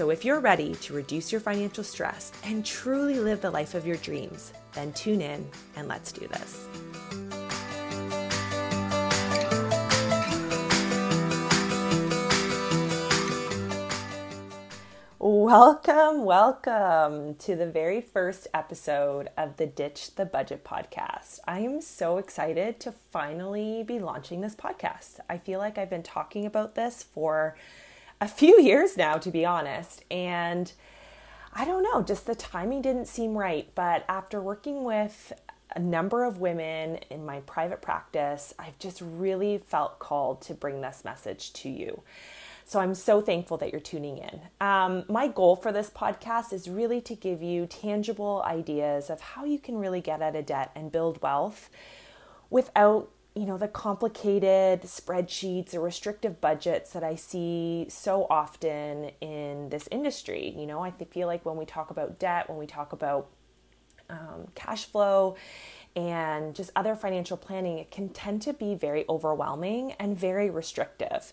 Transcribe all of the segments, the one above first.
So, if you're ready to reduce your financial stress and truly live the life of your dreams, then tune in and let's do this. Welcome, welcome to the very first episode of the Ditch the Budget podcast. I am so excited to finally be launching this podcast. I feel like I've been talking about this for a few years now, to be honest, and I don't know, just the timing didn't seem right. But after working with a number of women in my private practice, I've just really felt called to bring this message to you. So I'm so thankful that you're tuning in. Um, my goal for this podcast is really to give you tangible ideas of how you can really get out of debt and build wealth without you know the complicated spreadsheets or restrictive budgets that I see so often in this industry. You know, I feel like when we talk about debt, when we talk about um, cash flow, and just other financial planning, it can tend to be very overwhelming and very restrictive.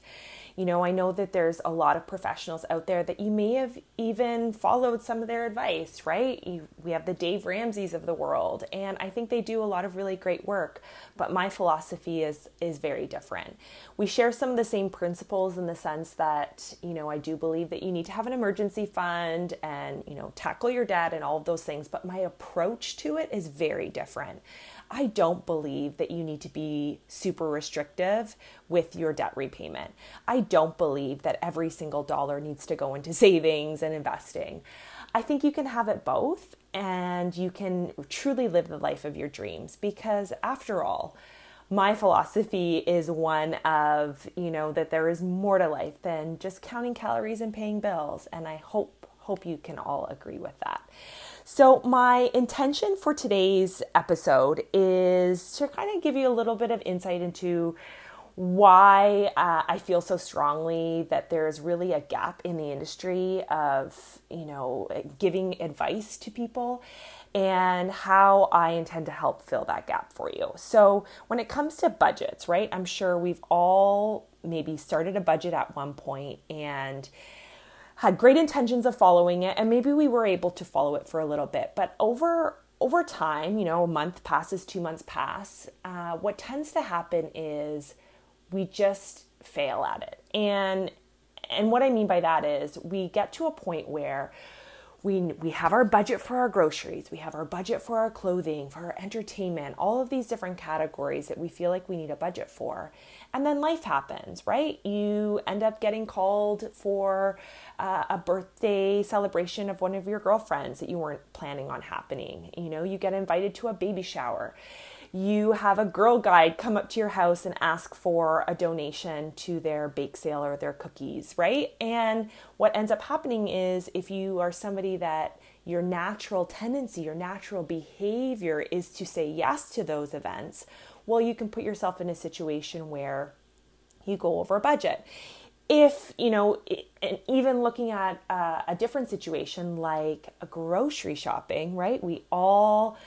You know, I know that there's a lot of professionals out there that you may have even followed some of their advice, right? You, we have the Dave Ramsey's of the world, and I think they do a lot of really great work, but my philosophy is is very different. We share some of the same principles in the sense that, you know, I do believe that you need to have an emergency fund and, you know, tackle your debt and all of those things, but my approach to it is very different. I don't believe that you need to be super restrictive with your debt repayment. I don't believe that every single dollar needs to go into savings and investing. I think you can have it both and you can truly live the life of your dreams because, after all, my philosophy is one of, you know, that there is more to life than just counting calories and paying bills. And I hope hope you can all agree with that. So, my intention for today's episode is to kind of give you a little bit of insight into why uh, I feel so strongly that there's really a gap in the industry of, you know, giving advice to people and how I intend to help fill that gap for you. So, when it comes to budgets, right, I'm sure we've all maybe started a budget at one point and had great intentions of following it and maybe we were able to follow it for a little bit. But over over time you know a month passes two months pass uh, what tends to happen is we just fail at it. And and what i mean by that is we get to a point where we we have our budget for our groceries we have our budget for our clothing for our entertainment all of these different categories that we feel like we need a budget for and then life happens right you end up getting called for uh, a birthday celebration of one of your girlfriends that you weren't planning on happening. You know, you get invited to a baby shower. You have a girl guide come up to your house and ask for a donation to their bake sale or their cookies, right? And what ends up happening is if you are somebody that your natural tendency, your natural behavior is to say yes to those events, well, you can put yourself in a situation where you go over budget if you know and even looking at uh, a different situation like a grocery shopping right we all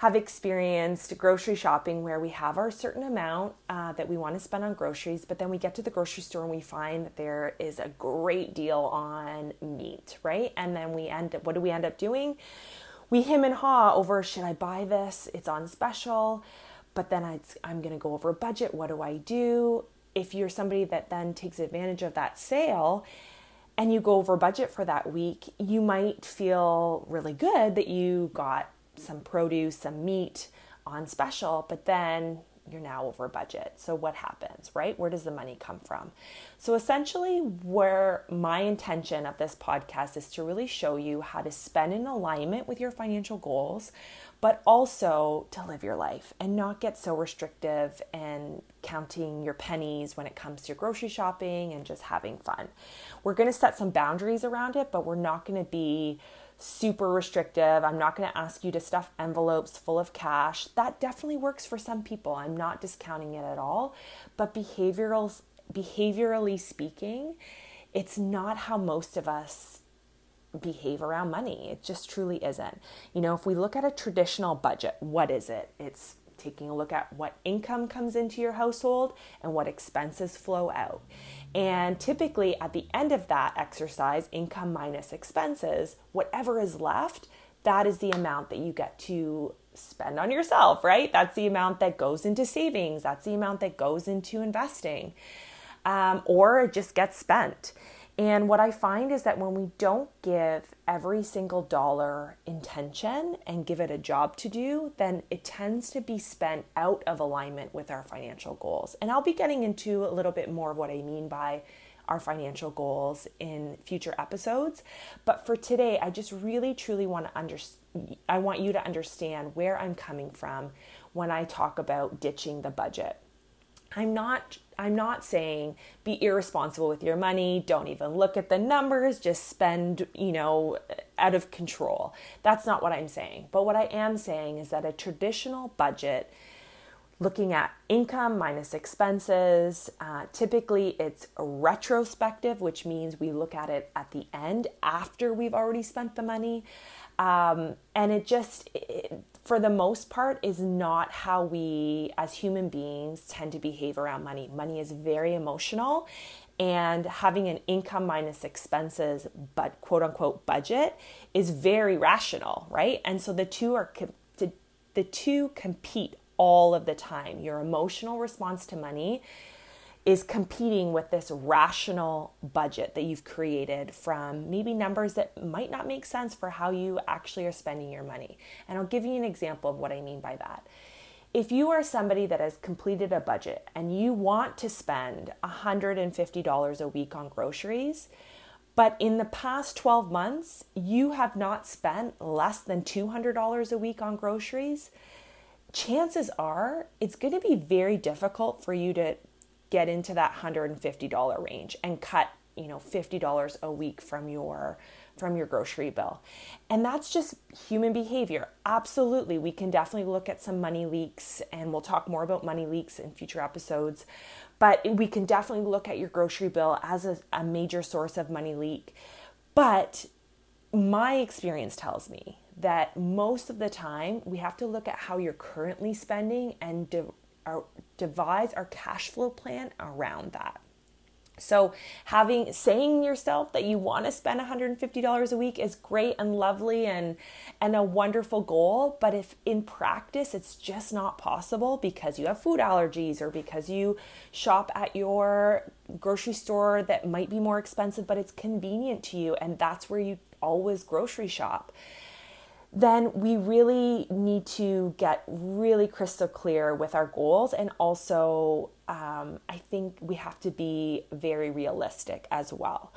have experienced grocery shopping where we have our certain amount uh, that we want to spend on groceries but then we get to the grocery store and we find that there is a great deal on meat right? And then we end up what do we end up doing? We him and haw over should i buy this? It's on special. But then I, i'm going to go over budget. What do i do? If you're somebody that then takes advantage of that sale and you go over budget for that week, you might feel really good that you got some produce, some meat on special, but then you're now over budget. So, what happens, right? Where does the money come from? So, essentially, where my intention of this podcast is to really show you how to spend in alignment with your financial goals, but also to live your life and not get so restrictive and counting your pennies when it comes to your grocery shopping and just having fun. We're going to set some boundaries around it, but we're not going to be super restrictive. I'm not going to ask you to stuff envelopes full of cash. That definitely works for some people. I'm not discounting it at all, but behavioral behaviorally speaking, it's not how most of us behave around money. It just truly isn't. You know, if we look at a traditional budget, what is it? It's taking a look at what income comes into your household and what expenses flow out. And typically, at the end of that exercise, income minus expenses, whatever is left, that is the amount that you get to spend on yourself, right? That's the amount that goes into savings, that's the amount that goes into investing, um, or just gets spent. And what I find is that when we don't give every single dollar intention and give it a job to do, then it tends to be spent out of alignment with our financial goals. And I'll be getting into a little bit more of what I mean by our financial goals in future episodes. But for today, I just really truly want to understand I want you to understand where I'm coming from when I talk about ditching the budget. I'm not I'm not saying be irresponsible with your money, don't even look at the numbers, just spend, you know, out of control. That's not what I'm saying. But what I am saying is that a traditional budget looking at income minus expenses. Uh, typically, it's retrospective, which means we look at it at the end after we've already spent the money. Um, and it just, it, for the most part, is not how we as human beings tend to behave around money. Money is very emotional, and having an income minus expenses, but quote unquote budget is very rational, right? And so the two are the, two compete all of the time. Your emotional response to money is competing with this rational budget that you've created from maybe numbers that might not make sense for how you actually are spending your money. And I'll give you an example of what I mean by that. If you are somebody that has completed a budget and you want to spend $150 a week on groceries, but in the past 12 months, you have not spent less than $200 a week on groceries, chances are it's going to be very difficult for you to get into that $150 range and cut, you know, $50 a week from your from your grocery bill. And that's just human behavior. Absolutely. We can definitely look at some money leaks and we'll talk more about money leaks in future episodes. But we can definitely look at your grocery bill as a, a major source of money leak. But my experience tells me that most of the time we have to look at how you're currently spending and our, devise our cash flow plan around that. So, having saying yourself that you want to spend $150 a week is great and lovely and and a wonderful goal, but if in practice it's just not possible because you have food allergies or because you shop at your grocery store that might be more expensive but it's convenient to you and that's where you always grocery shop then we really need to get really crystal clear with our goals. And also, um, I think we have to be very realistic as well.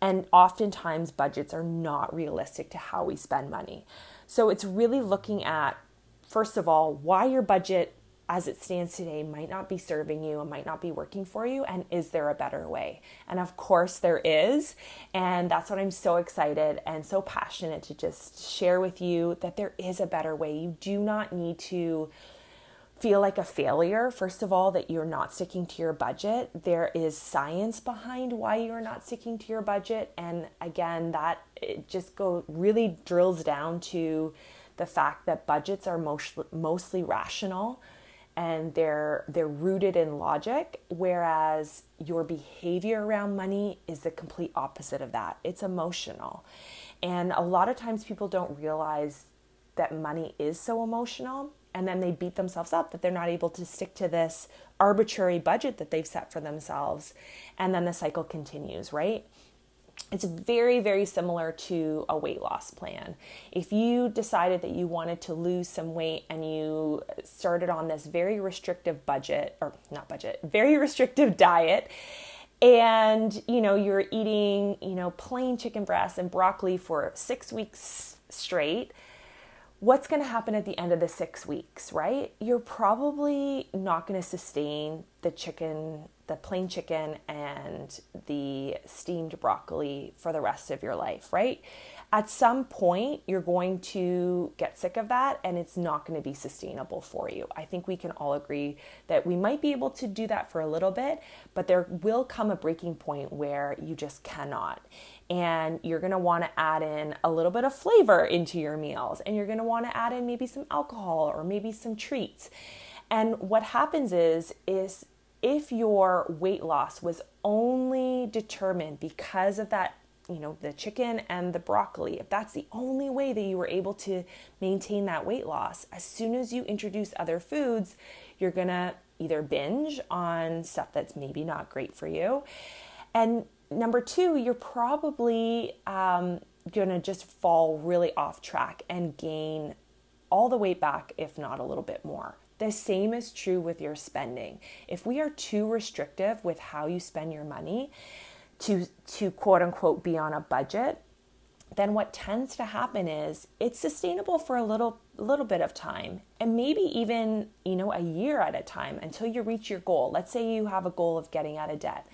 And oftentimes, budgets are not realistic to how we spend money. So it's really looking at, first of all, why your budget as it stands today might not be serving you and might not be working for you and is there a better way? And of course there is and that's what i'm so excited and so passionate to just share with you that there is a better way. You do not need to feel like a failure first of all that you're not sticking to your budget. There is science behind why you're not sticking to your budget and again that it just go really drills down to the fact that budgets are most, mostly rational and they're they're rooted in logic whereas your behavior around money is the complete opposite of that. It's emotional. And a lot of times people don't realize that money is so emotional and then they beat themselves up that they're not able to stick to this arbitrary budget that they've set for themselves and then the cycle continues right it's very, very similar to a weight loss plan. If you decided that you wanted to lose some weight and you started on this very restrictive budget, or not budget, very restrictive diet, and you know you're eating you know plain chicken breast and broccoli for six weeks straight what's going to happen at the end of the six weeks right you're probably not going to sustain the chicken the plain chicken and the steamed broccoli for the rest of your life, right? At some point, you're going to get sick of that and it's not going to be sustainable for you. I think we can all agree that we might be able to do that for a little bit, but there will come a breaking point where you just cannot and you're going to want to add in a little bit of flavor into your meals and you're going to want to add in maybe some alcohol or maybe some treats and what happens is is if your weight loss was only determined because of that you know the chicken and the broccoli if that's the only way that you were able to maintain that weight loss as soon as you introduce other foods you're to either binge on stuff that's maybe not great for you and number two, you're probably um, to just fall really off track and gain all the weight back, if not a little bit more. The same is true with your spending. If we are too restrictive with how you spend your money to, to quote unquote be on a budget, then what tends to happen is it's sustainable for a little little bit of time and maybe even you know a year at a time until you reach your goal let's say you have a goal of getting out of debt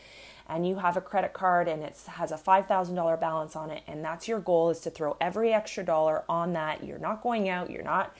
and you have a credit card and it has a $5,000 balance on it and that's your goal is to throw every extra dollar on that. You're not going out, you're not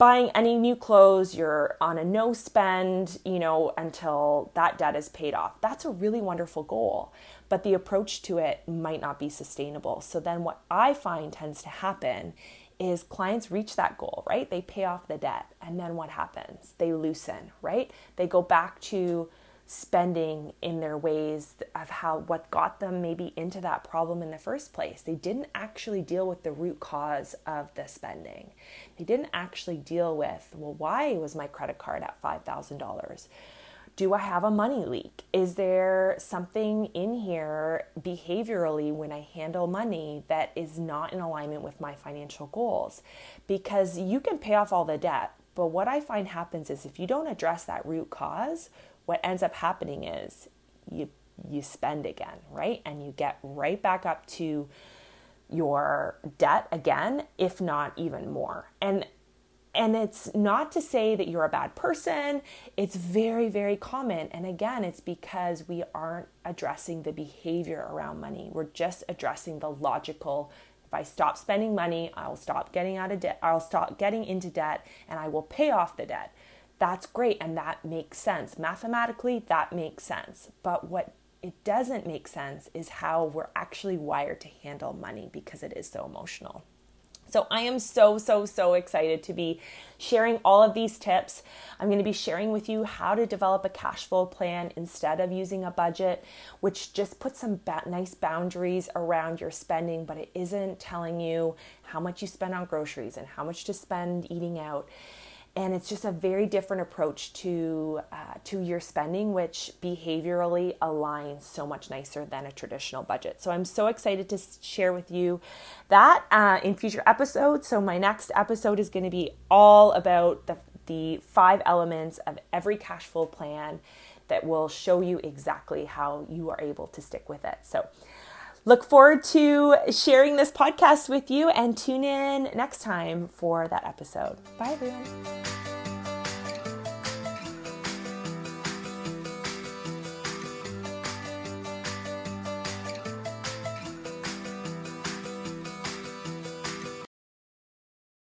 buying any new clothes, you're on a no spend, you know, until that debt is paid off. That's a really wonderful goal, but the approach to it might not be sustainable. So then what I find tends to happen is clients reach that goal, right? They pay off the debt and then what happens? They loosen, right? They go back to spending in their ways of how what got them maybe into that problem in the first place. They didn't actually deal with the root cause of the spending. They didn't actually deal with, well, why was my credit card at $5,000? Do I have a money leak? Is there something in here behaviorally when I handle money that is not in alignment with my financial goals? Because you can pay off all the debt, but what I find happens is if you don't address that root cause, what ends up happening is you you spend again, right? And you get right back up to your debt again, if not even more. And and it's not to say that you're a bad person. It's very, very common. And again, it's because we aren't addressing the behavior around money. We're just addressing the logical. If I stop spending money, I'll stop getting out of debt, I'll stop getting into debt, and I will pay off the debt that's great and that makes sense. Mathematically, that makes sense. But what it doesn't make sense is how we're actually wired to handle money because it is so emotional. So, I am so, so, so excited to be sharing all of these tips. I'm going to be sharing with you how to develop a cash flow plan instead of using a budget, which just puts some ba- nice boundaries around your spending, but it isn't telling you how much you spend on groceries and how much to spend eating out and it's just a very different approach to uh, to your spending which behaviorally aligns so much nicer than a traditional budget. So i'm so excited to share with you that uh, in future episodes. So my next episode is going to be all about the, the five elements of every cash flow plan that will show you exactly how you are able to stick with it. So look forward to sharing this podcast with you and tune in next time for that episode. Bye, everyone.